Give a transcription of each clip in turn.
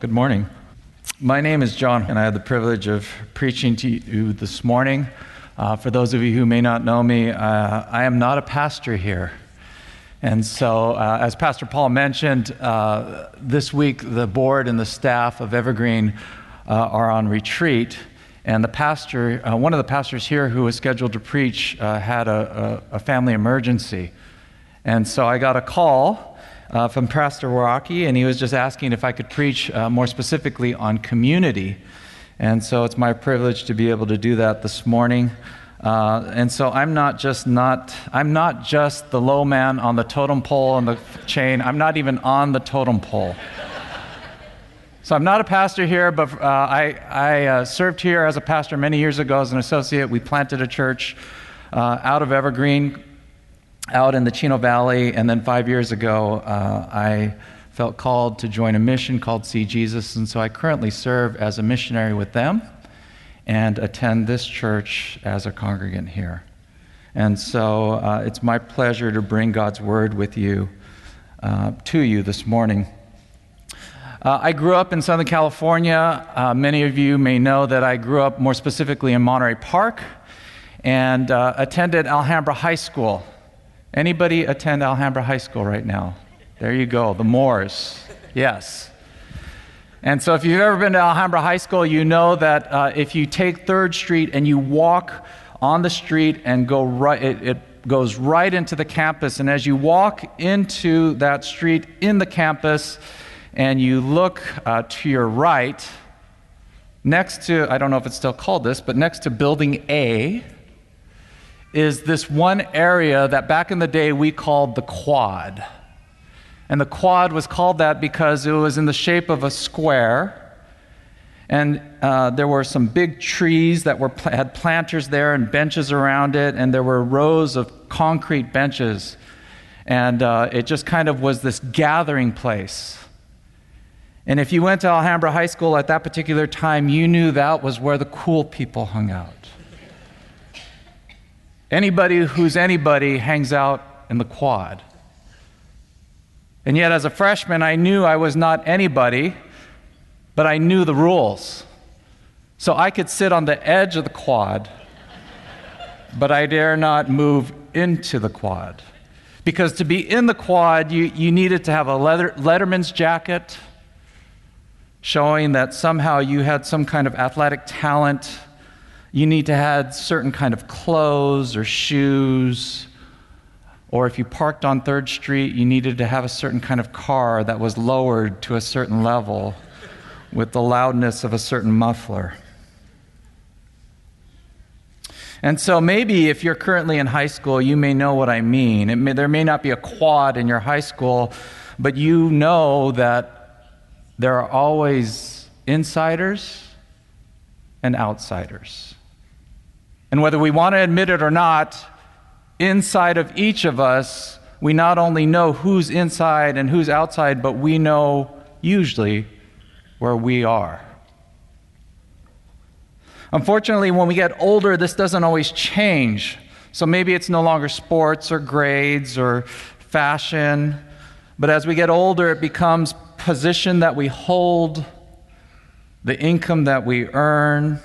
Good morning. My name is Jon, and I have the privilege of preaching to you this morning. Uh, for those of you who may not know me, uh, I am not a pastor here. And so, uh, as Pastor Paul mentioned, uh, this week the board and the staff of Evergreen uh, are on retreat. And the pastor, uh, one of the pastors here who was scheduled to preach, had a, a, a family emergency. And so I got a call uh, from Pastor Waraki, and he was just asking if I could preach uh, more specifically on community. And so it's my privilege to be able to do that this morning. Uh, and so I'm not just not I'm not just the low man on the totem pole on the chain. I'm not even on the totem pole. so I'm not a pastor here, but uh, I, I uh, served here as a pastor many years ago as an associate. We planted a church uh, out of Evergreen out in the Chino Valley, and then five years ago, uh, I felt called to join a mission called See Jesus, and so I currently serve as a missionary with them and attend this church as a congregant here. And so uh, it's my pleasure to bring God's word with you, uh, to you this morning. Uh, I grew up in Southern California. Uh, many of you may know that I grew up more specifically in Monterey Park and uh, attended Alhambra High School. Anybody attend Alhambra High School right now? There you go, the Moors. Yes. And so, if you've ever been to Alhambra High School, you know that uh, if you take Third Street and you walk on the street and go right, it, it goes right into the campus. And as you walk into that street in the campus, and you look uh, to your right, next to, I don't know if it's still called this, but next to Building A, is this one area that back in the day we called the quad. And the quad was called that because it was in the shape of a square. And uh, there were some big trees that were, had planters there and benches around it, and there were rows of concrete benches. And uh, it just kind of was this gathering place. And if you went to Alhambra High School at that particular time, you knew that was where the cool people hung out. Anybody who's anybody hangs out in the quad. And yet, as a freshman, I knew I was not anybody, but I knew the rules. So I could sit on the edge of the quad, but I dare not move into the quad. Because to be in the quad, you, you needed to have a leather, letterman's jacket showing that somehow you had some kind of athletic talent you need to have certain kind of clothes or shoes. Or if you parked on 3rd Street, you needed to have a certain kind of car that was lowered to a certain level with the loudness of a certain muffler. And so maybe if you're currently in high school, you may know what I mean. May, there may not be a quad in your high school, but you know that there are always insiders and outsiders. And whether we want to admit it or not, inside of each of us, we not only know who's inside and who's outside, but we know usually where we are. Unfortunately, when we get older, this doesn't always change. So maybe it's no longer sports or grades or fashion, but as we get older, it becomes position that we hold, the income that we earn,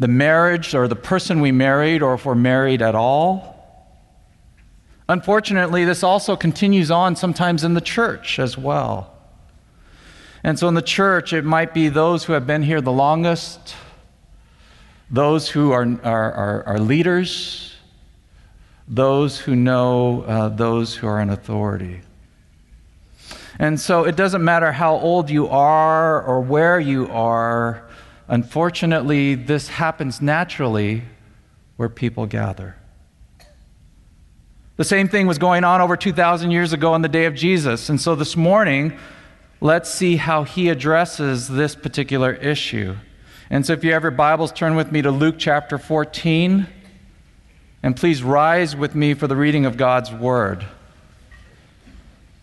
the marriage or the person we married, or if we're married at all. Unfortunately, this also continues on sometimes in the church as well. And so in the church, it might be those who have been here the longest, those who are, are, are, are leaders, those who know uh, those who are in authority. And so it doesn't matter how old you are or where you are, Unfortunately, this happens naturally where people gather. The same thing was going on over 2,000 years ago on the day of Jesus. And so this morning, let's see how he addresses this particular issue. And so if you have your Bibles, turn with me to Luke chapter 14. And please rise with me for the reading of God's word.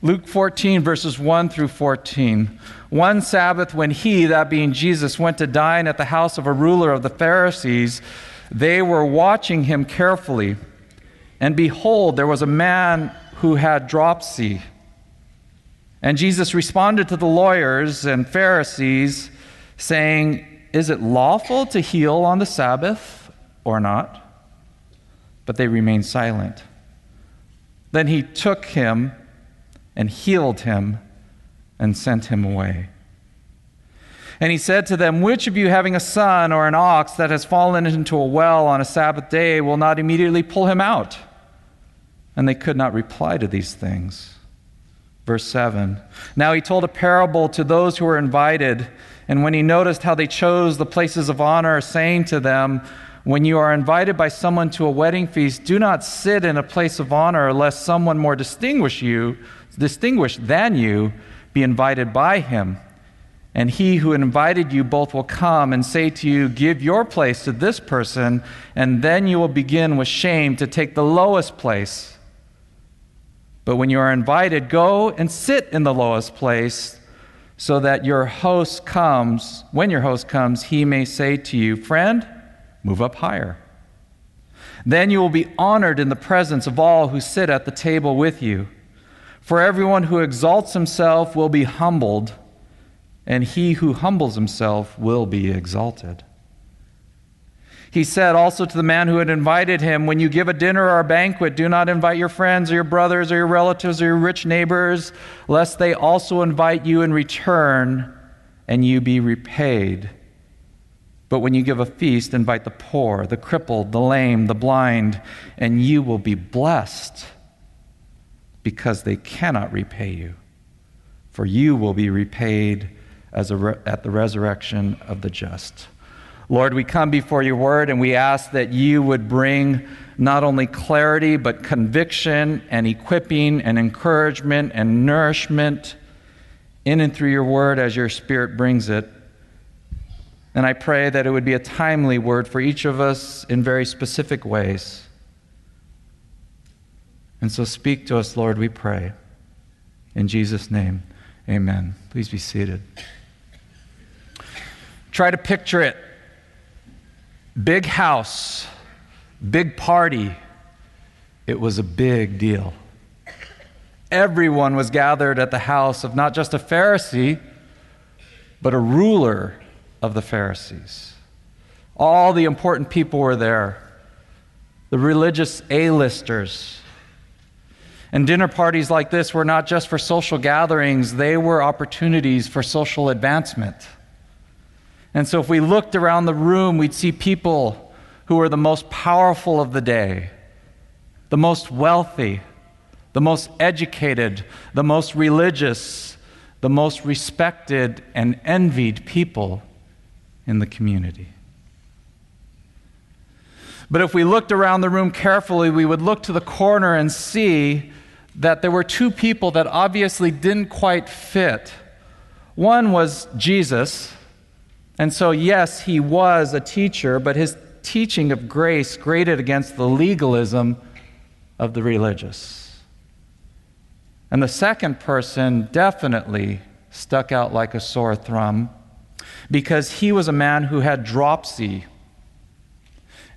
Luke 14, verses 1 through 14. One Sabbath, when he, that being Jesus, went to dine at the house of a ruler of the Pharisees, they were watching him carefully. And behold, there was a man who had dropsy. And Jesus responded to the lawyers and Pharisees, saying, Is it lawful to heal on the Sabbath or not? But they remained silent. Then he took him and healed him and sent him away. And he said to them, Which of you, having a son or an ox that has fallen into a well on a Sabbath day, will not immediately pull him out? And they could not reply to these things. Verse 7 Now he told a parable to those who were invited, and when he noticed how they chose the places of honor, saying to them, When you are invited by someone to a wedding feast, do not sit in a place of honor, lest someone more distinguished you, distinguished than you, be invited by him. And he who invited you both will come and say to you, Give your place to this person, and then you will begin with shame to take the lowest place. But when you are invited, go and sit in the lowest place so that your host comes, when your host comes, he may say to you, Friend, move up higher. Then you will be honored in the presence of all who sit at the table with you. For everyone who exalts himself will be humbled, and he who humbles himself will be exalted. He said also to the man who had invited him, When you give a dinner or a banquet, do not invite your friends or your brothers or your relatives or your rich neighbors, lest they also invite you in return and you be repaid. But when you give a feast, invite the poor, the crippled, the lame, the blind, and you will be blessed because they cannot repay you. For you will be repaid as re- at the resurrection of the just. Lord, we come before your word and we ask that you would bring not only clarity, but conviction and equipping and encouragement and nourishment in and through your word as your spirit brings it. And I pray that it would be a timely word for each of us in very specific ways. And so speak to us, Lord, we pray. In Jesus' name, amen. Please be seated. Try to picture it Big house, big party. It was a big deal. Everyone was gathered at the house of not just a Pharisee, but a ruler of the Pharisees. All the important people were there the religious A-listers. And dinner parties like this were not just for social gatherings, they were opportunities for social advancement. And so, if we looked around the room, we'd see people who were the most powerful of the day, the most wealthy, the most educated, the most religious, the most respected and envied people in the community. But if we looked around the room carefully, we would look to the corner and see that there were two people that obviously didn't quite fit. One was Jesus, and so, yes, he was a teacher, but his teaching of grace grated against the legalism of the religious. And the second person definitely stuck out like a sore thumb because he was a man who had dropsy.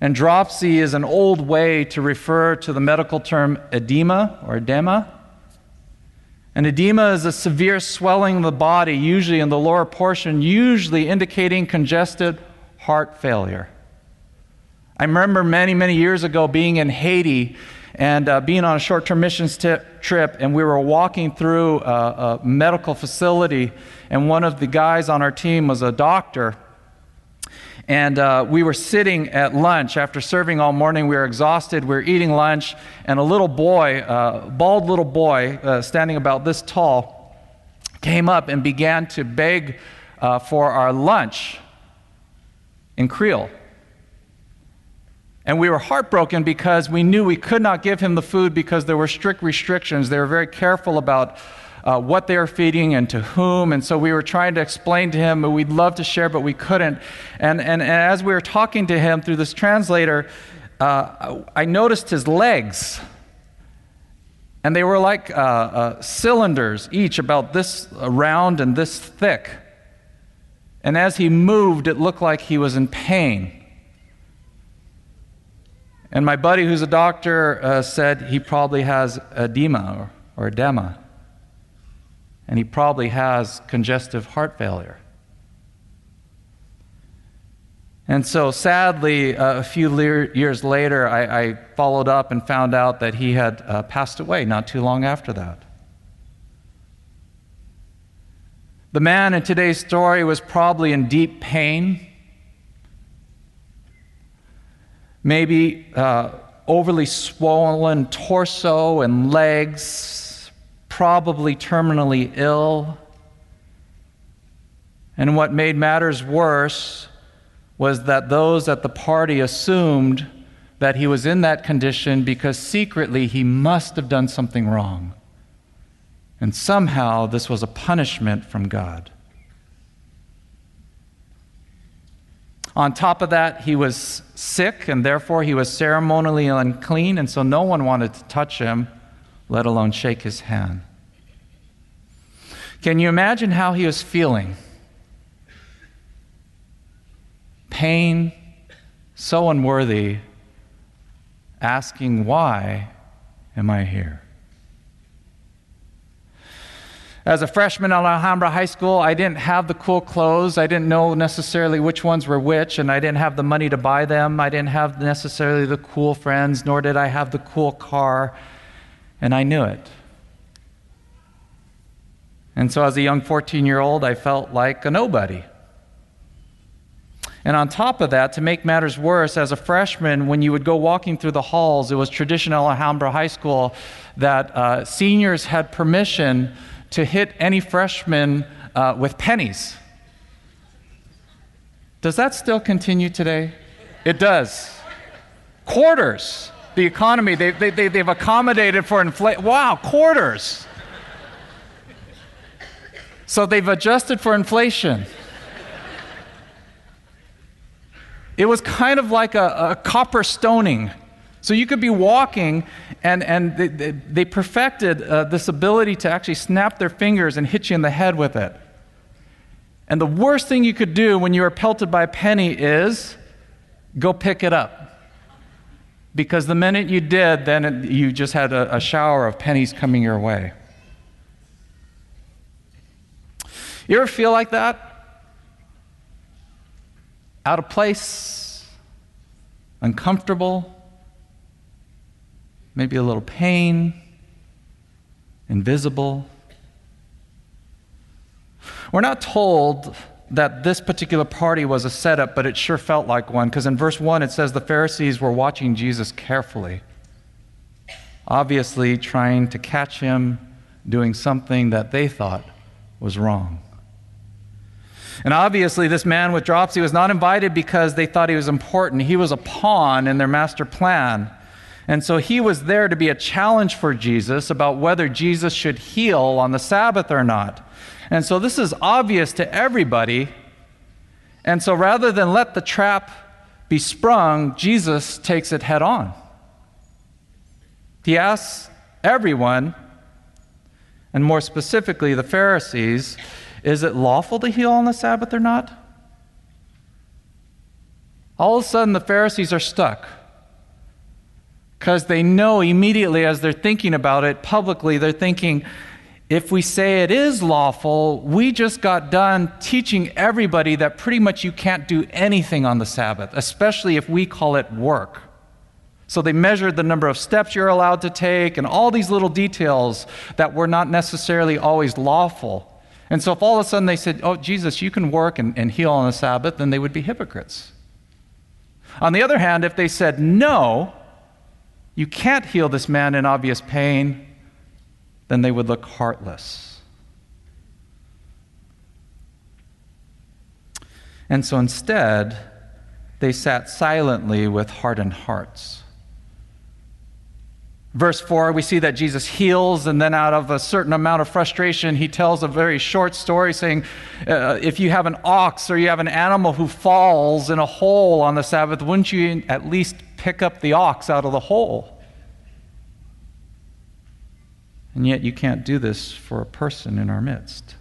And dropsy is an old way to refer to the medical term edema or edema. And edema is a severe swelling of the body, usually in the lower portion, usually indicating congested heart failure. I remember many, many years ago being in Haiti and uh, being on a short term missions trip, and we were walking through a, a medical facility, and one of the guys on our team was a doctor. And uh, we were sitting at lunch after serving all morning. We were exhausted. We were eating lunch, and a little boy, uh, bald little boy, uh, standing about this tall, came up and began to beg uh, for our lunch in Creole. And we were heartbroken because we knew we could not give him the food because there were strict restrictions. They were very careful about uh, what they are feeding and to whom. And so we were trying to explain to him, we'd love to share, but we couldn't. And, and, and as we were talking to him through this translator, uh, I noticed his legs. And they were like uh, uh cylinders, each about this round and this thick. And as he moved, it looked like he was in pain. And my buddy, who's a doctor, uh, said he probably has edema or, or edema. And he probably has congestive heart failure. And so, sadly, uh, a few le- years later, I, I, followed up and found out that he had uh, passed away not too long after that. The man in today's story was probably in deep pain, maybe uh, overly swollen torso and legs, probably terminally ill. And what made matters worse was that those at the party assumed that he was in that condition because secretly he must have done something wrong. And somehow this was a punishment from God. On top of that, he was sick, and therefore he was ceremonially unclean, and so no one wanted to touch him, let alone shake his hand. Can you imagine how he was feeling? pain, so unworthy, asking, Why am I here? As a freshman at Alhambra High School, I didn't have the cool clothes. I didn't know necessarily which ones were which, and I didn't have the money to buy them. I didn't have necessarily the cool friends, nor did I have the cool car, and I knew it. And so, as a young 14 year old, I felt like a nobody. And on top of that, to make matters worse, as a freshman, when you would go walking through the halls, it was tradition traditional Alhambra High School that uh, seniors had permission to hit any freshman uh, with pennies. Does that still continue today? It does. Quarters. The economy, they, they, they, they've accommodated for inflation. Wow, quarters. So they've adjusted for inflation. It was kind of like a, a copper stoning. So you could be walking, and, and they, they, they perfected uh, this ability to actually snap their fingers and hit you in the head with it. And the worst thing you could do when you are pelted by a penny is go pick it up. Because the minute you did, then it, you just had a, a shower of pennies coming your way. You ever feel like that? out of place, uncomfortable, maybe a little pain, invisible. We're not told that this particular party was a setup, but it sure felt like one, because in verse 1 it says the Pharisees were watching Jesus carefully, obviously trying to catch him doing something that they thought was wrong. And obviously, this man with dropsy was not invited because they thought he was important. He was a pawn in their master plan. And so he was there to be a challenge for Jesus about whether Jesus should heal on the Sabbath or not. And so this is obvious to everybody. And so rather than let the trap be sprung, Jesus takes it head on. He asks everyone, and more specifically the Pharisees, is it lawful to heal on the Sabbath or not? All of a sudden, the Pharisees are stuck because they know immediately as they're thinking about it publicly, they're thinking, if we say it is lawful, we just got done teaching everybody that pretty much you can't do anything on the Sabbath, especially if we call it work. So they measured the number of steps you're allowed to take and all these little details that were not necessarily always lawful. And so if all of a sudden they said, Oh, Jesus, you can work and, and heal on the Sabbath, then they would be hypocrites. On the other hand, if they said, No, you can't heal this man in obvious pain, then they would look heartless. And so instead, they sat silently with hardened hearts. Verse 4, we see that Jesus heals, and then out of a certain amount of frustration, he tells a very short story saying, uh, If you have an ox or you have an animal who falls in a hole on the Sabbath, wouldn't you at least pick up the ox out of the hole? And yet you can't do this for a person in our midst.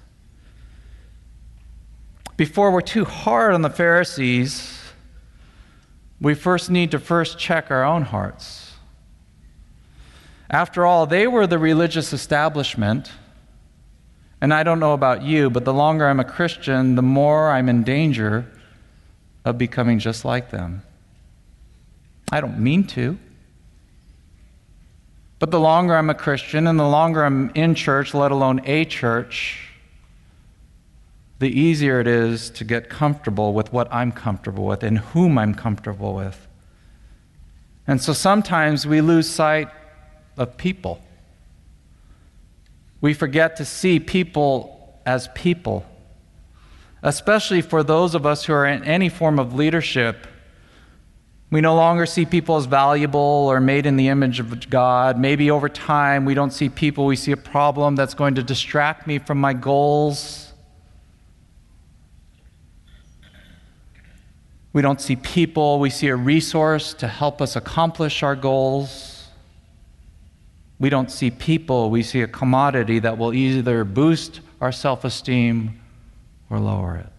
Before we're too hard on the Pharisees, we first need to first check our own hearts. After all, they were the religious establishment, And I don't know about you, but the longer I'm a Christian, the more I'm in danger of becoming just like them. I don't mean to. But the longer I'm a Christian and the longer I'm in church, let alone a church, the easier it is to get comfortable with what I'm comfortable with and whom I'm comfortable with. And so sometimes we lose sight of people. We forget to see people as people, especially for those of us who are in any form of leadership. We no longer see people as valuable or made in the image of God. Maybe over time we don't see people, we see a problem that's going to distract me from my goals. We don't see people, we see a resource to help us accomplish our goals. We don't see people, we see a commodity that will either boost our self esteem or lower it.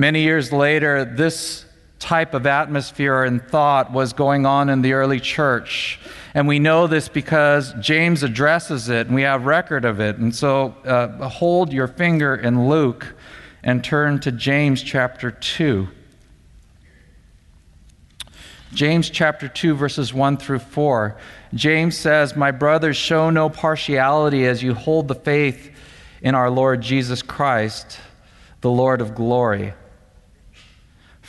Many years later, this type of atmosphere and thought was going on in the early church. And we know this because James addresses it and we have record of it. And so uh, hold your finger in Luke and turn to James chapter 2. James chapter 2, verses 1 through 4. James says, My brothers, show no partiality as you hold the faith in our Lord Jesus Christ, the Lord of glory.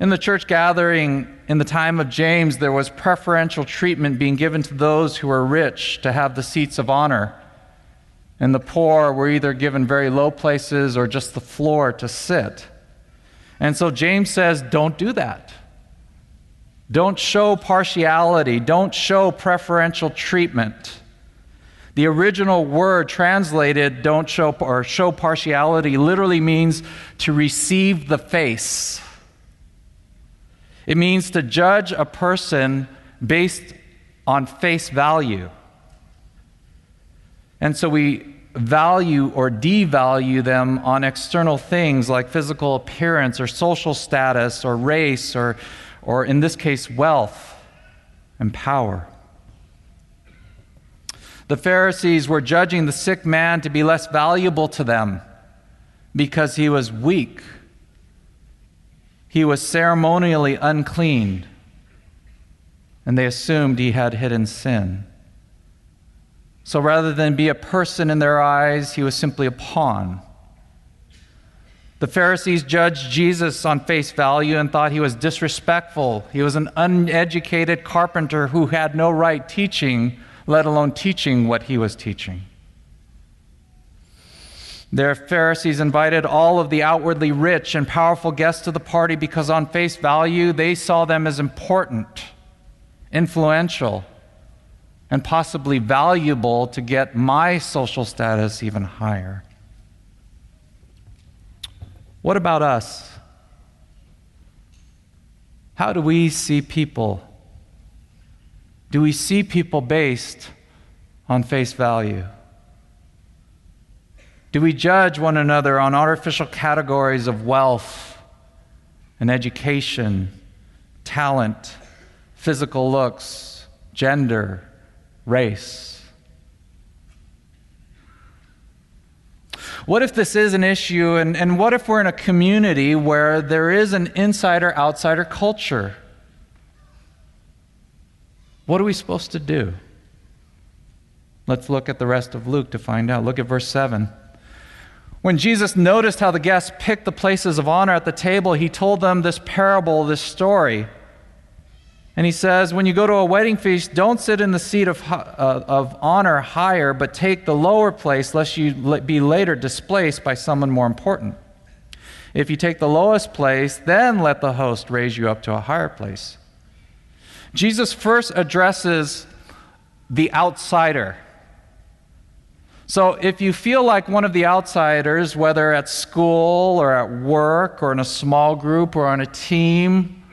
In the church gathering in the time of James, there was preferential treatment being given to those who were rich to have the seats of honor. And the poor were either given very low places or just the floor to sit. And so James says, don't do that. Don't show partiality. Don't show preferential treatment. The original word translated don't show or show partiality literally means to receive the face. It means to judge a person based on face value. And so we value or devalue them on external things like physical appearance or social status or race or or in this case, wealth and power. The Pharisees were judging the sick man to be less valuable to them because he was weak. He was ceremonially unclean, and they assumed he had hidden sin. So rather than be a person in their eyes, he was simply a pawn. The Pharisees judged Jesus on face value and thought he was disrespectful. He was an uneducated carpenter who had no right teaching, let alone teaching what he was teaching. Their Pharisees invited all of the outwardly rich and powerful guests to the party because, on face value, they saw them as important, influential, and possibly valuable to get my social status even higher. What about us? How do we see people? Do we see people based on face value? Do we judge one another on artificial categories of wealth and education, talent, physical looks, gender, race? What if this is an issue, and, and what if we're in a community where there is an insider outsider culture? What are we supposed to do? Let's look at the rest of Luke to find out. Look at verse 7. When Jesus noticed how the guests picked the places of honor at the table, he told them this parable, this story. And he says, When you go to a wedding feast, don't sit in the seat of, uh, of honor higher, but take the lower place, lest you be later displaced by someone more important. If you take the lowest place, then let the host raise you up to a higher place. Jesus first addresses the outsider. So if you feel like one of the outsiders, whether at school or at work or in a small group or on a team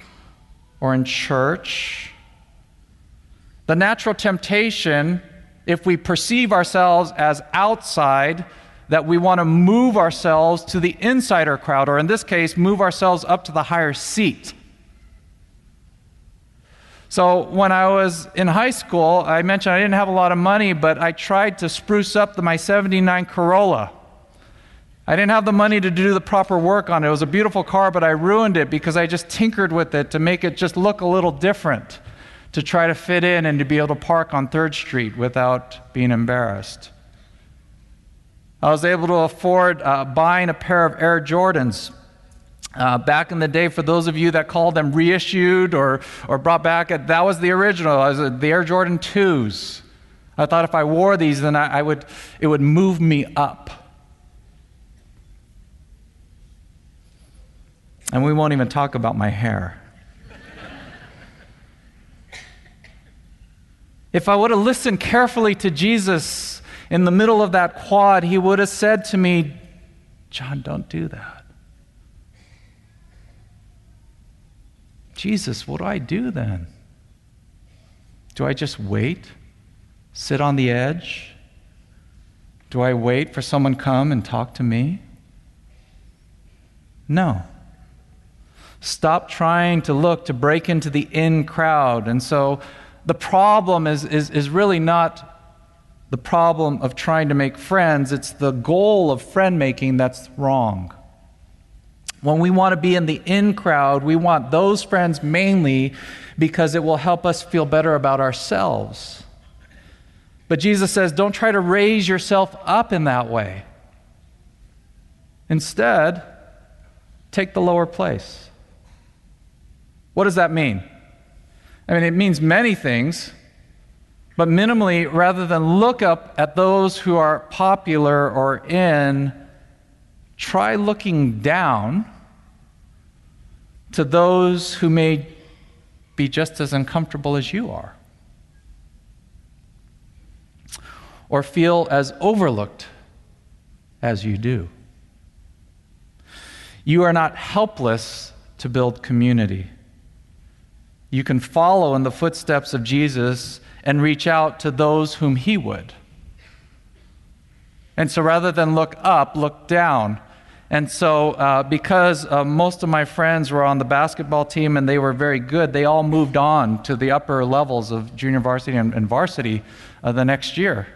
or in church, the natural temptation, if we perceive ourselves as outside, that we want to move ourselves to the insider crowd, or in this case, move ourselves up to the higher seat. So, when I was in high school, I mentioned I didn't have a lot of money, but I tried to spruce up the, my 79 Corolla. I didn't have the money to do the proper work on it. It was a beautiful car, but I ruined it because I just tinkered with it to make it just look a little different, to try to fit in and to be able to park on 3rd Street without being embarrassed. I was able to afford uh, buying a pair of Air Jordans. Uh, back in the day, for those of you that called them reissued or, or brought back, that was the original. Was the Air Jordan 2s. I thought if I wore these, then I, I would, it would move me up. And we won't even talk about my hair. if I would have listened carefully to Jesus in the middle of that quad, he would have said to me, Jon, don't do that. Jesus, what do I do then? Do I just wait? Sit on the edge? Do I wait for someone come and talk to me? No. Stop trying to look to break into the in crowd. And so the problem is, is, is really not the problem of trying to make friends, it's the goal of friend making that's wrong. When we want to be in the in crowd, we want those friends mainly because it will help us feel better about ourselves. But Jesus says, don't try to raise yourself up in that way. Instead, take the lower place. What does that mean? I mean, it means many things. But minimally, rather than look up at those who are popular or in, try looking down to those who may be just as uncomfortable as you are, or feel as overlooked as you do. You are not helpless to build community. You can follow in the footsteps of Jesus and reach out to those whom He would. And so rather than look up, look down. And so, uh, because uh, most of my friends were on the basketball team and they were very good, they all moved on to the upper levels of junior varsity and, and varsity uh, the next year.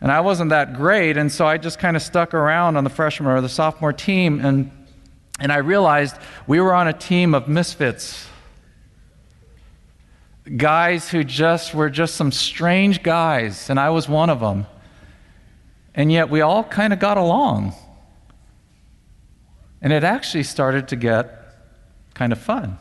And I wasn't that great, and so I just kind of stuck around on the freshman or the sophomore team, and, and I realized we were on a team of misfits guys who just were just some strange guys, and I was one of them. And yet we all kind of got along. And it actually started to get kind of fun.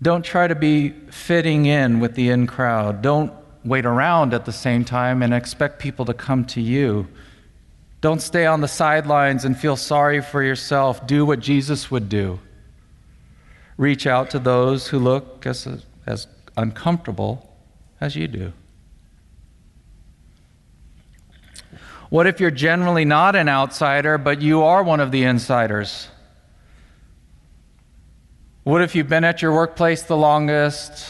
Don't try to be fitting in with the in crowd. Don't wait around at the same time and expect people to come to you. Don't stay on the sidelines and feel sorry for yourself. Do what Jesus would do. Reach out to those who look as, as uncomfortable as you do. What if you're generally not an outsider, but you are one of the insiders? What if you've been at your workplace the longest?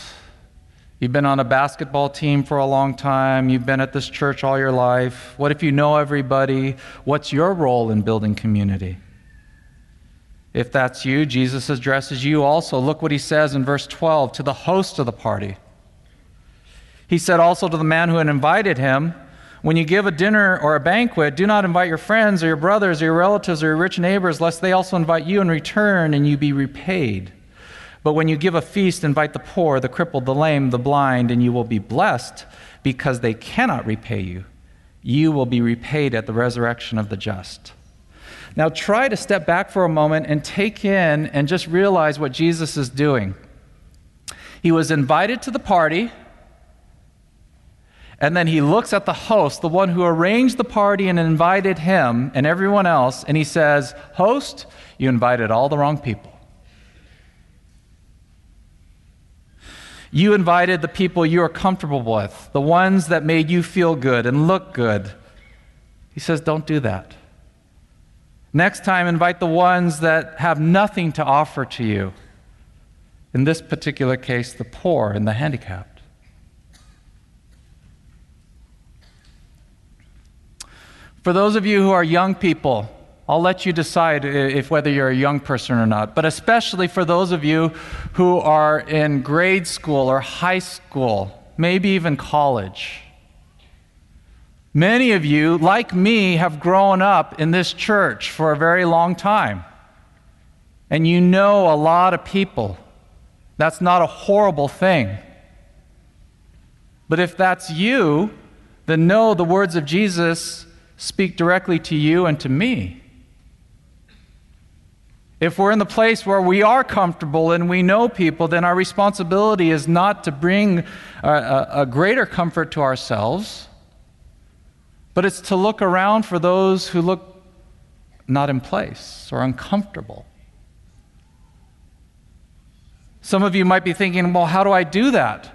You've been on a basketball team for a long time. You've been at this church all your life. What if you know everybody? What's your role in building community? If that's you, Jesus addresses you also. Look what he says in verse 12 to the host of the party. He said also to the man who had invited him, When you give a dinner or a banquet, do not invite your friends or your brothers or your relatives or your rich neighbors, lest they also invite you in return and you be repaid. But when you give a feast, invite the poor, the crippled, the lame, the blind, and you will be blessed because they cannot repay you. You will be repaid at the resurrection of the just. Now, try to step back for a moment and take in and just realize what Jesus is doing. He was invited to the party, And then he looks at the host, the one who arranged the party and invited him and everyone else, and he says, Host, you invited all the wrong people. You invited the people you are comfortable with, the ones that made you feel good and look good. He says, Don't do that. Next time, invite the ones that have nothing to offer to you. In this particular case, the poor and the handicapped. For those of you who are young people, I'll let you decide if whether you're a young person or not, but especially for those of you who are in grade school or high school, maybe even college. Many of you, like me, have grown up in this church for a very long time. And you know a lot of people. That's not a horrible thing. But if that's you, then know the words of Jesus speak directly to you and to me. If we're in the place where we are comfortable and we know people, then our responsibility is not to bring a, a, a, greater comfort to ourselves, but it's to look around for those who look not in place or uncomfortable. Some of you might be thinking, well, how do I do that?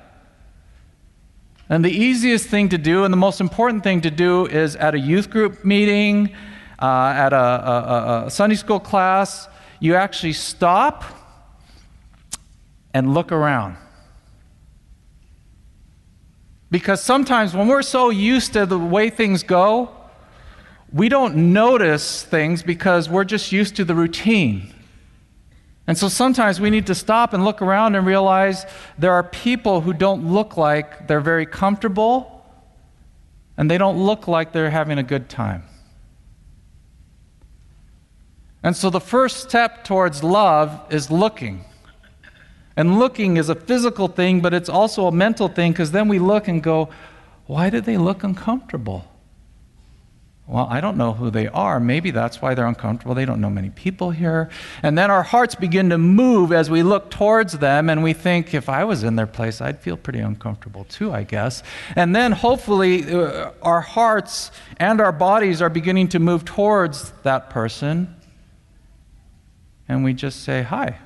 And the easiest thing to do and the most important thing to do is at a youth group meeting, uh, at a, a, a Sunday school class, you actually stop and look around. Because sometimes when we're so used to the way things go, we don't notice things because we're just used to the routine. And so sometimes we need to stop and look around and realize there are people who don't look like they're very comfortable and they don't look like they're having a good time. And so the first step towards love is looking. And looking is a physical thing, but it's also a mental thing because then we look and go, why do they look uncomfortable? Well, I don't know who they are. Maybe that's why they're uncomfortable. They don't know many people here. And then our hearts begin to move as we look towards them, and we think, if I was in their place, I'd feel pretty uncomfortable too, I guess. And then hopefully, uh, our hearts and our bodies are beginning to move towards that person. And we just say, Hi,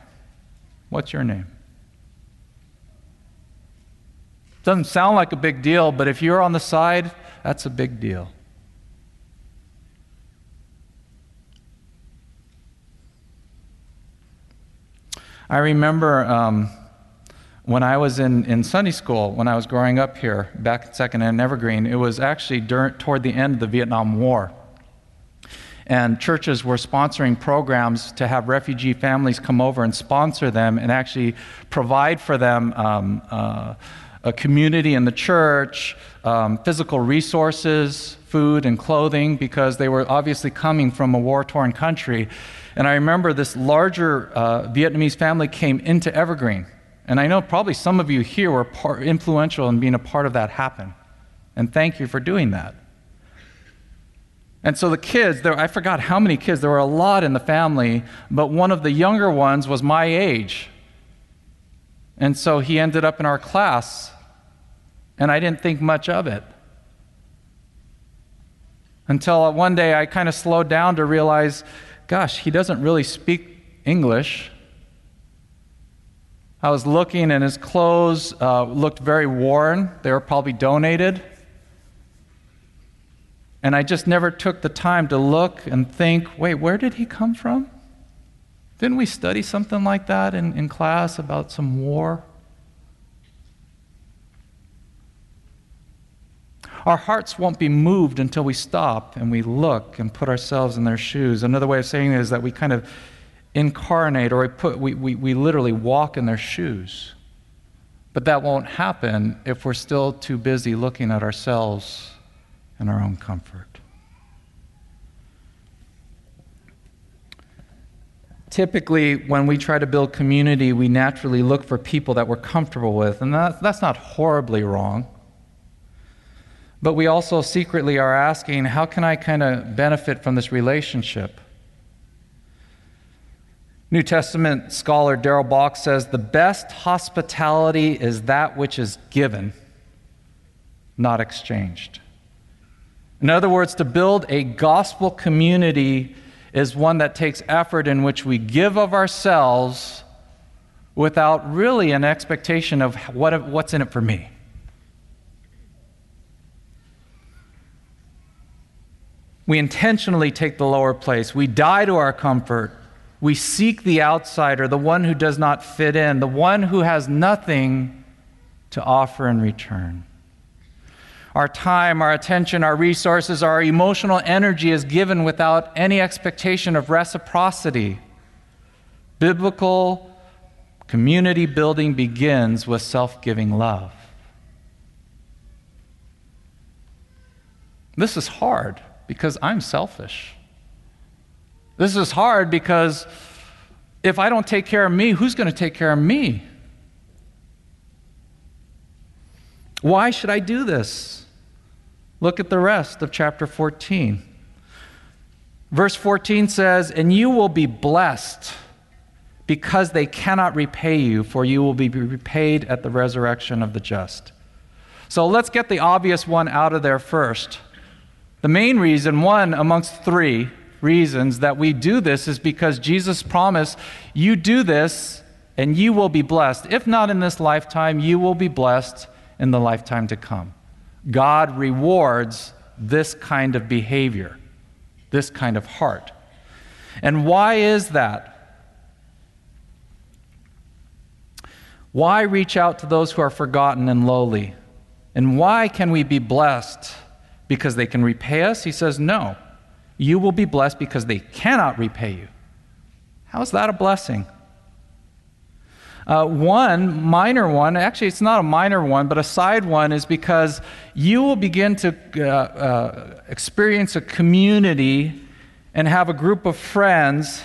what's your name? Doesn't sound like a big deal, but if you're on the side, that's a big deal. I remember um, when I was in, in Sunday school, when I was growing up here, back in Second and Evergreen, it was actually during, toward the end of the Vietnam War. And churches were sponsoring programs to have refugee families come over and sponsor them and actually provide for them um, uh, a community in the church, um, physical resources, food, and clothing, because they were obviously coming from a war torn country. And I remember this larger uh, Vietnamese family came into Evergreen. And I know probably some of you here were part, influential in being a part of that happen. And thank you for doing that. And so the kids, there, I forgot how many kids, there were a lot in the family, but one of the younger ones was my age. And so he ended up in our class, and I didn't think much of it. Until one day I kind of slowed down to realize gosh, he doesn't really speak English. I was looking, and his clothes uh, looked very worn. They were probably donated. And I just never took the time to look and think wait, where did he come from? Didn't we study something like that in, in class about some war? Our hearts won't be moved until we stop and we look and put ourselves in their shoes. Another way of saying it is that we kind of incarnate or we, put, we, we, we literally walk in their shoes. But that won't happen if we're still too busy looking at ourselves and our own comfort. Typically, when we try to build community, we naturally look for people that we're comfortable with, and that, that's not horribly wrong. But we also secretly are asking, how can I kind of benefit from this relationship? New Testament scholar Darrell Bock says the best hospitality is that which is given. not exchanged. In other words, to build a gospel community is one that takes effort in which we give of ourselves without really an expectation of what, what's in it for me. We intentionally take the lower place. We die to our comfort. We seek the outsider, the one who does not fit in, the one who has nothing to offer in return. Our time, our attention, our resources, our emotional energy is given without any expectation of reciprocity. Biblical community building begins with self giving love. This is hard because I'm selfish. This is hard because if I don't take care of me, who's going to take care of me? Why should I do this? Look at the rest of chapter 14. Verse 14 says, And you will be blessed because they cannot repay you, for you will be repaid at the resurrection of the just. So let's get the obvious one out of there first. The main reason, one amongst three reasons that we do this, is because Jesus promised, You do this and you will be blessed. If not in this lifetime, you will be blessed in the lifetime to come. God rewards this kind of behavior, this kind of heart. And why is that? Why reach out to those who are forgotten and lowly? And why can we be blessed? Because they can repay us? He says, No. You will be blessed because they cannot repay you. How is that a blessing? Uh, one minor one, actually, it's not a minor one, but a side one, is because you will begin to uh, uh, experience a community and have a group of friends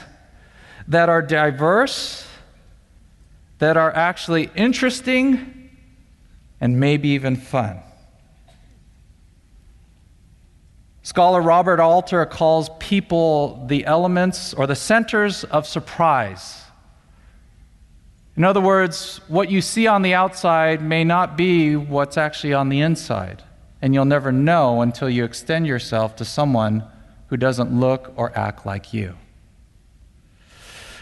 that are diverse, that are actually interesting, and maybe even fun. Scholar Robert Alter calls people the elements or the centers of surprise. In other words, what you see on the outside may not be what's actually on the inside, and you'll never know until you extend yourself to someone who doesn't look or act like you.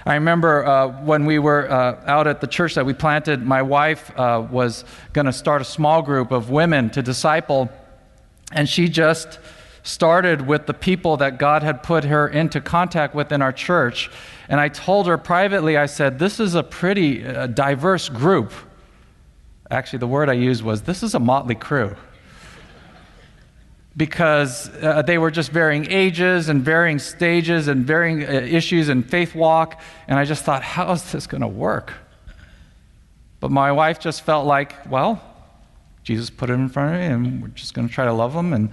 I remember uh, when we were uh, out at the church that we planted, my wife uh, was going to start a small group of women to disciple, and she just started with the people that God had put her into contact with in our church. And I told her privately, I said, This is a pretty uh, diverse group. Actually, the word I used was, This is a motley crew. Because uh, they were just varying ages and varying stages and varying uh, issues in faith walk. And I just thought, How is this going to work? But my wife just felt like, Well, Jesus put it in front of me, and we're just going to try to love them. And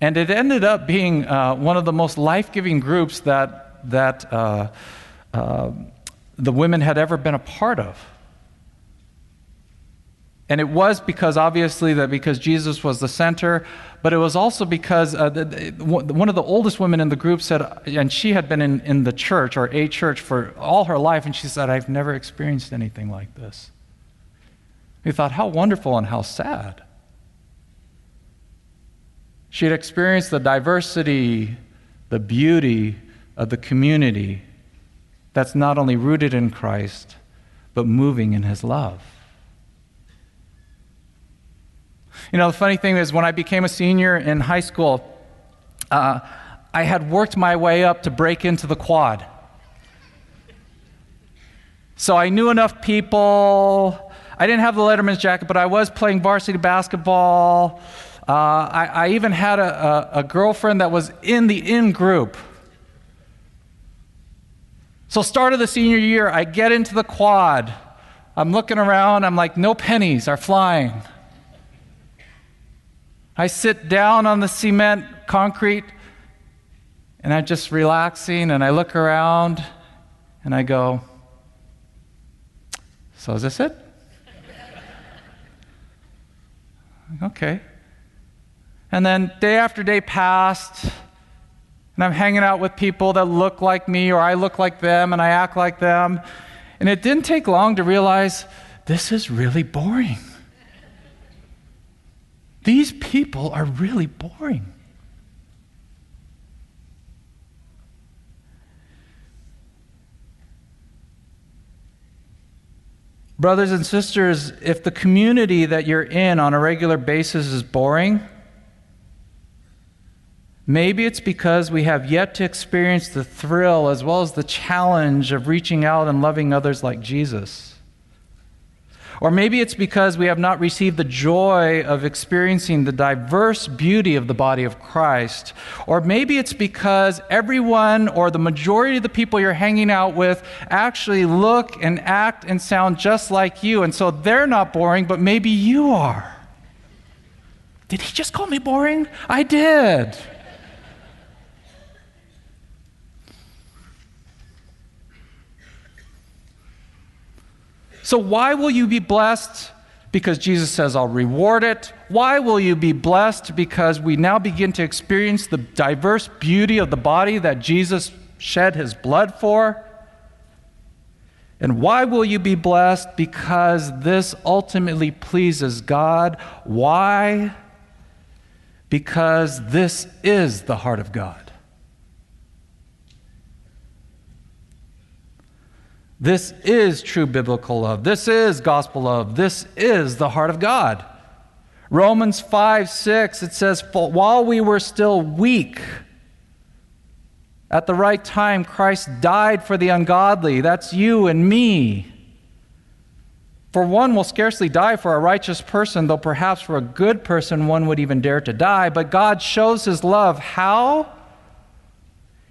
and it ended up being uh, one of the most life giving groups that, that uh, uh, the women had ever been a part of. And it was because, obviously, that because Jesus was the center, but it was also because uh, the, one of the oldest women in the group said, and she had been in, in the church or a church for all her life, and she said, I've never experienced anything like this. We thought, how wonderful and how sad. She had experienced the diversity, the beauty of the community that's not only rooted in Christ, but moving in His love. You know, the funny thing is, when I became a senior in high school, uh, I had worked my way up to break into the quad. So I knew enough people. I didn't have the Letterman's jacket, but I was playing varsity basketball. Uh, I, I, even had a, a, a girlfriend that was in the in group. So, start of the senior year, I get into the quad. I'm looking around, I'm like, no pennies are flying. I sit down on the cement, concrete, and I'm just relaxing, and I look around, and I go, So is this it? okay. And then day after day passed, and I'm hanging out with people that look like me, or I look like them, and I act like them. And it didn't take long to realize this is really boring. these people are really boring. Brothers and sisters, if the community that you're in on a regular basis is boring, maybe it's because we have yet to experience the thrill as well as the challenge of reaching out and loving others like Jesus. Or maybe it's because we have not received the joy of experiencing the diverse beauty of the body of Christ. Or maybe it's because everyone or the majority of the people you're hanging out with actually look and act and sound just like you. And so they're not boring, but maybe you are. Did he just call me boring? I did. So, why will you be blessed? Because Jesus says, I'll reward it. Why will you be blessed? Because we now begin to experience the diverse beauty of the body that Jesus shed his blood for. And why will you be blessed? Because this ultimately pleases God. Why? Because this is the heart of God. This is true biblical love. This is gospel love. This is the heart of God. Romans 5 6, it says, While we were still weak, at the right time, Christ died for the ungodly. That's you and me. For one will scarcely die for a righteous person, though perhaps for a good person one would even dare to die. But God shows his love. How?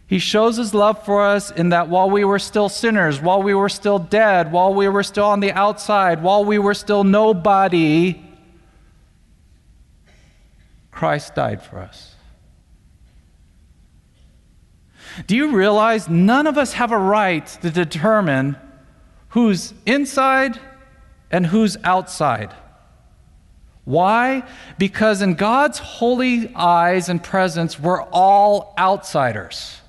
He shows his love for us in that while we were still sinners, while we were still dead, while we were still on the outside, while we were still nobody, Christ died for us. Do you realize none of us have a right to determine who's inside and who's outside? Why? Because in God's holy eyes and presence, we're all outsiders.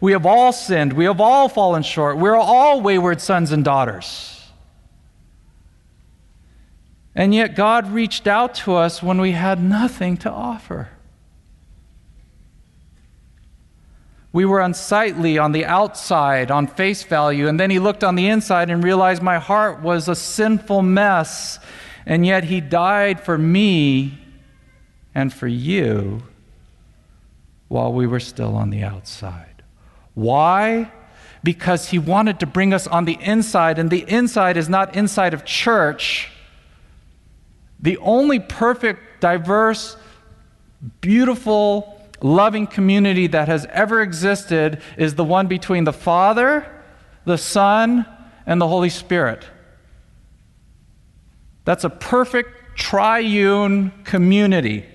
We have all sinned. We have all fallen short. We're all wayward sons and daughters. And yet, God reached out to us when we had nothing to offer. We were unsightly on the outside, on face value, and then He looked on the inside and realized my heart was a sinful mess, and yet He died for me and for you while we were still on the outside. Why? Because he wanted to bring us on the inside, and the inside is not inside of church. The only perfect, diverse, beautiful, loving community that has ever existed is the one between the Father, the Son, and the Holy Spirit. That's a perfect triune community.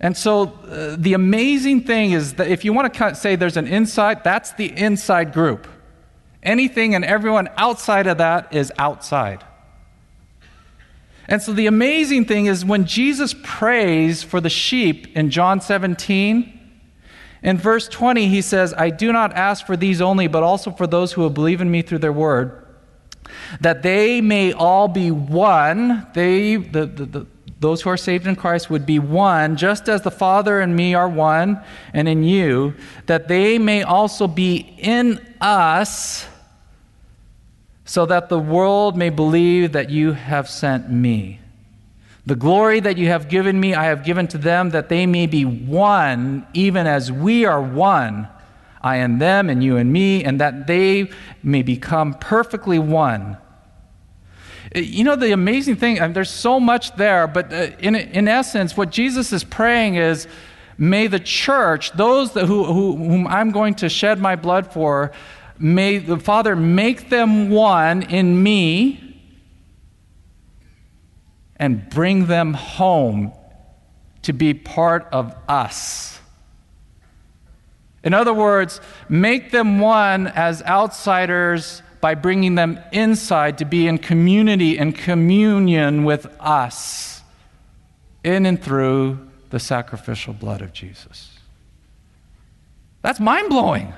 And so uh, the amazing thing is that if you want to say there's an inside, that's the inside group. Anything and everyone outside of that is outside. And so the amazing thing is when Jesus prays for the sheep in John 17, in verse 20, he says, I do not ask for these only, but also for those who will believe in me through their word, that they may all be one. They, the, the, the those who are saved in Christ would be one, just as the Father and me are one, and in you, that they may also be in us, so that the world may believe that you have sent me. The glory that you have given me, I have given to them, that they may be one, even as we are one, I and them, and you and me, and that they may become perfectly one you know, the amazing thing, there's so much there, but uh, in, in essence, what Jesus is praying is, may the church, those that, who, who, whom I'm going to shed my blood for, may the Father make them one in me and bring them home to be part of us. In other words, make them one as outsiders by bringing them inside to be in community and communion with us in and through the sacrificial blood of Jesus. That's mind blowing.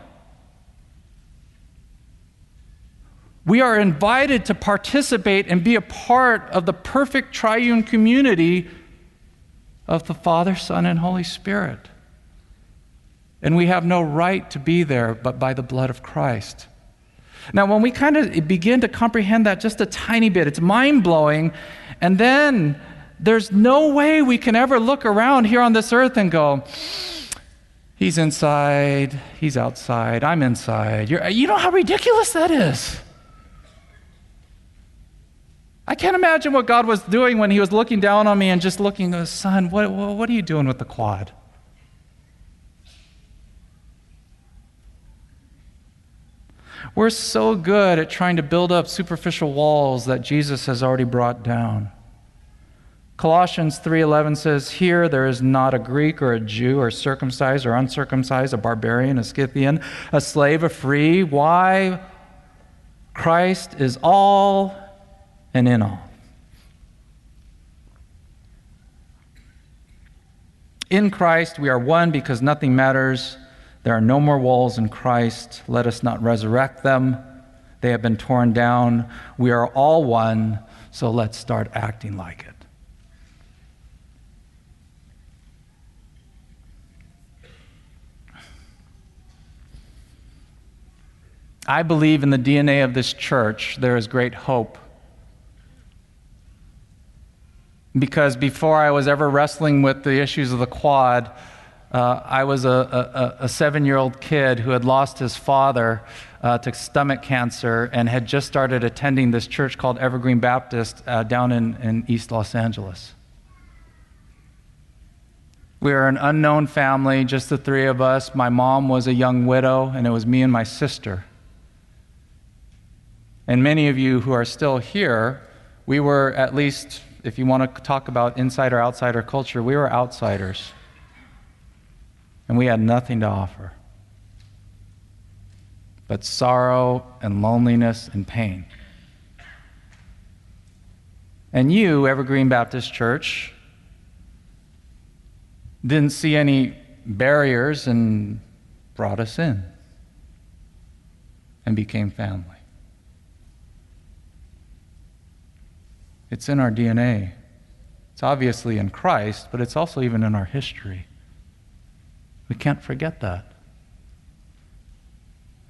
We are invited to participate and be a part of the perfect triune community of the Father, Son, and Holy Spirit. And we have no right to be there but by the blood of Christ. Now, when we kind of begin to comprehend that just a tiny bit, it's mind blowing. And then there's no way we can ever look around here on this earth and go, He's inside, he's outside, I'm inside. You're, you know how ridiculous that is. I can't imagine what God was doing when He was looking down on me and just looking, Son, what, what are you doing with the quad? We're so good at trying to build up superficial walls that Jesus has already brought down. Colossians 3:11 says, "Here there is not a Greek or a Jew or circumcised or uncircumcised, a barbarian, a Scythian, a slave, a free. Why? Christ is all and in all." In Christ we are one because nothing matters. There are no more walls in Christ. Let us not resurrect them. They have been torn down. We are all one, so let's start acting like it. I believe in the DNA of this church, there is great hope. Because before I was ever wrestling with the issues of the quad, uh, I was a, a, a seven year old kid who had lost his father uh, to stomach cancer and had just started attending this church called Evergreen Baptist uh, down in, in East Los Angeles. We were an unknown family, just the three of us. My mom was a young widow, and it was me and my sister. And many of you who are still here, we were at least, if you want to talk about insider outsider culture, we were outsiders. And we had nothing to offer but sorrow and loneliness and pain. And you, Evergreen Baptist Church, didn't see any barriers and brought us in and became family. It's in our DNA. It's obviously in Christ, but it's also even in our history. We can't forget that.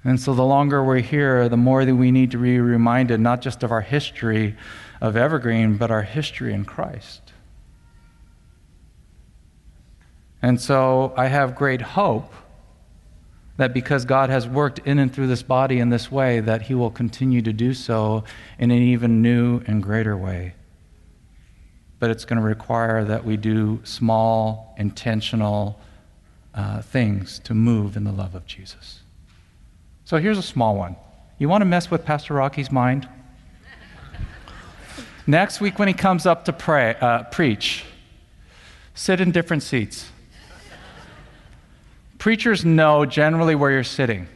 And so, the longer we're here, the more that we need to be reminded not just of our history of Evergreen, but our history in Christ. And so, I have great hope that because God has worked in and through this body in this way, that He will continue to do so in an even new and greater way. But it's going to require that we do small, intentional uh, things to move in the love of Jesus. So here's a small one. You want to mess with Pastor Rocky's mind? Next week, when he comes up to pray, uh, preach, sit in different seats. Preachers know generally where you're sitting.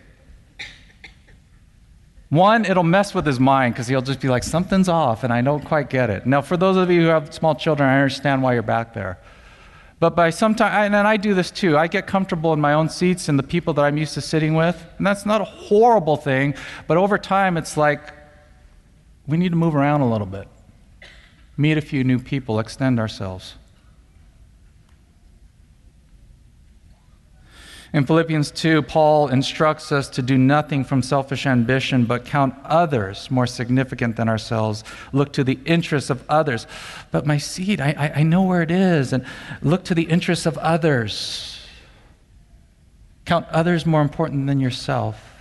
One, it'll mess with his mind because he'll just be like, something's off, and I don't quite get it. Now, for those of you who have small children, I understand why you're back there. But by some time, and I do this too, I get comfortable in my own seats and the people that I'm used to sitting with. And that's not a horrible thing, but over time, it's like we need to move around a little bit, meet a few new people, extend ourselves. In Philippians 2, Paul instructs us to do nothing from selfish ambition, but count others more significant than ourselves. Look to the interests of others. But my seed, I, I, I know where it is, and look to the interests of others. Count others more important than yourself.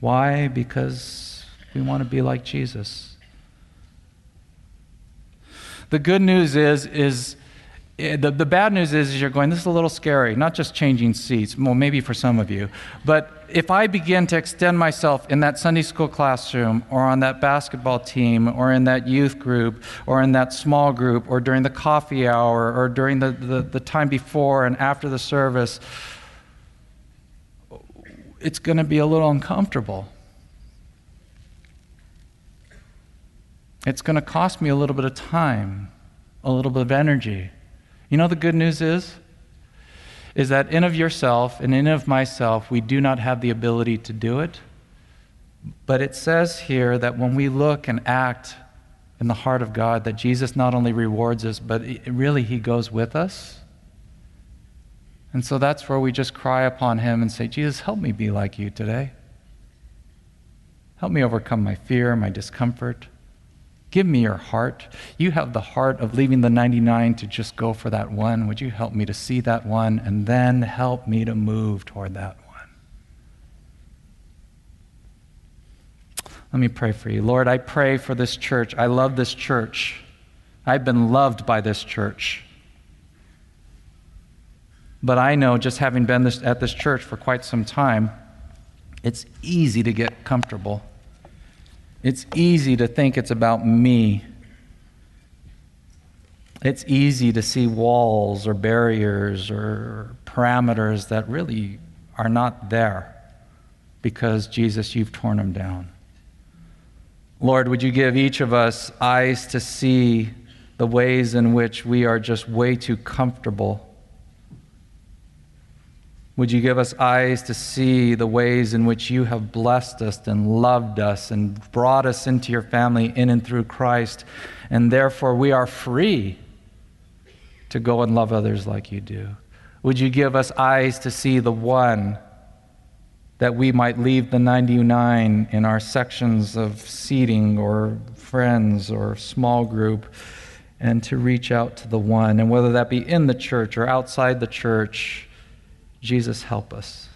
Why? Because we want to be like Jesus. The good news is, is the, the bad news is, is you're going, this is a little scary, not just changing seats, well, maybe for some of you, but if I begin to extend myself in that Sunday school classroom or on that basketball team or in that youth group or in that small group or during the coffee hour or during the, the, the time before and after the service, it's going to be a little uncomfortable. It's going to cost me a little bit of time, a little bit of energy. You know the good news is? is that in of yourself and in of myself, we do not have the ability to do it. But it says here that when we look and act in the heart of God, that Jesus not only rewards us, but really He goes with us. And so that's where we just cry upon Him and say, Jesus, help me be like you today. Help me overcome my fear, my discomfort. Give me your heart. You have the heart of leaving the 99 to just go for that one. Would you help me to see that one and then help me to move toward that one? Let me pray for you. Lord, I pray for this church. I love this church. I've been loved by this church. But I know, just having been this, at this church for quite some time, it's easy to get comfortable. It's easy to think it's about me. It's easy to see walls or barriers or parameters that really are not there because, Jesus, you've torn them down. Lord, would you give each of us eyes to see the ways in which we are just way too comfortable? Would you give us eyes to see the ways in which you have blessed us and loved us and brought us into your family in and through Christ, and therefore we are free to go and love others like you do? Would you give us eyes to see the one? that we might leave the 99 in our sections of seating or friends or small group and to reach out to the one. And whether that be in the church or outside the church, Jesus, help us.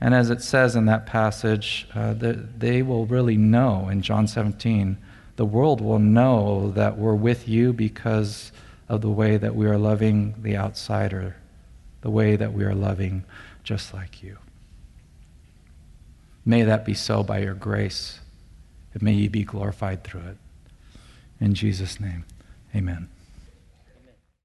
And as it says in that passage, uh, they will really know in John 17, the world will know that we're with you because of the way that we are loving the outsider, the way that we are loving just like you. May that be so by your grace, and may you be glorified through it. In Jesus' name, amen.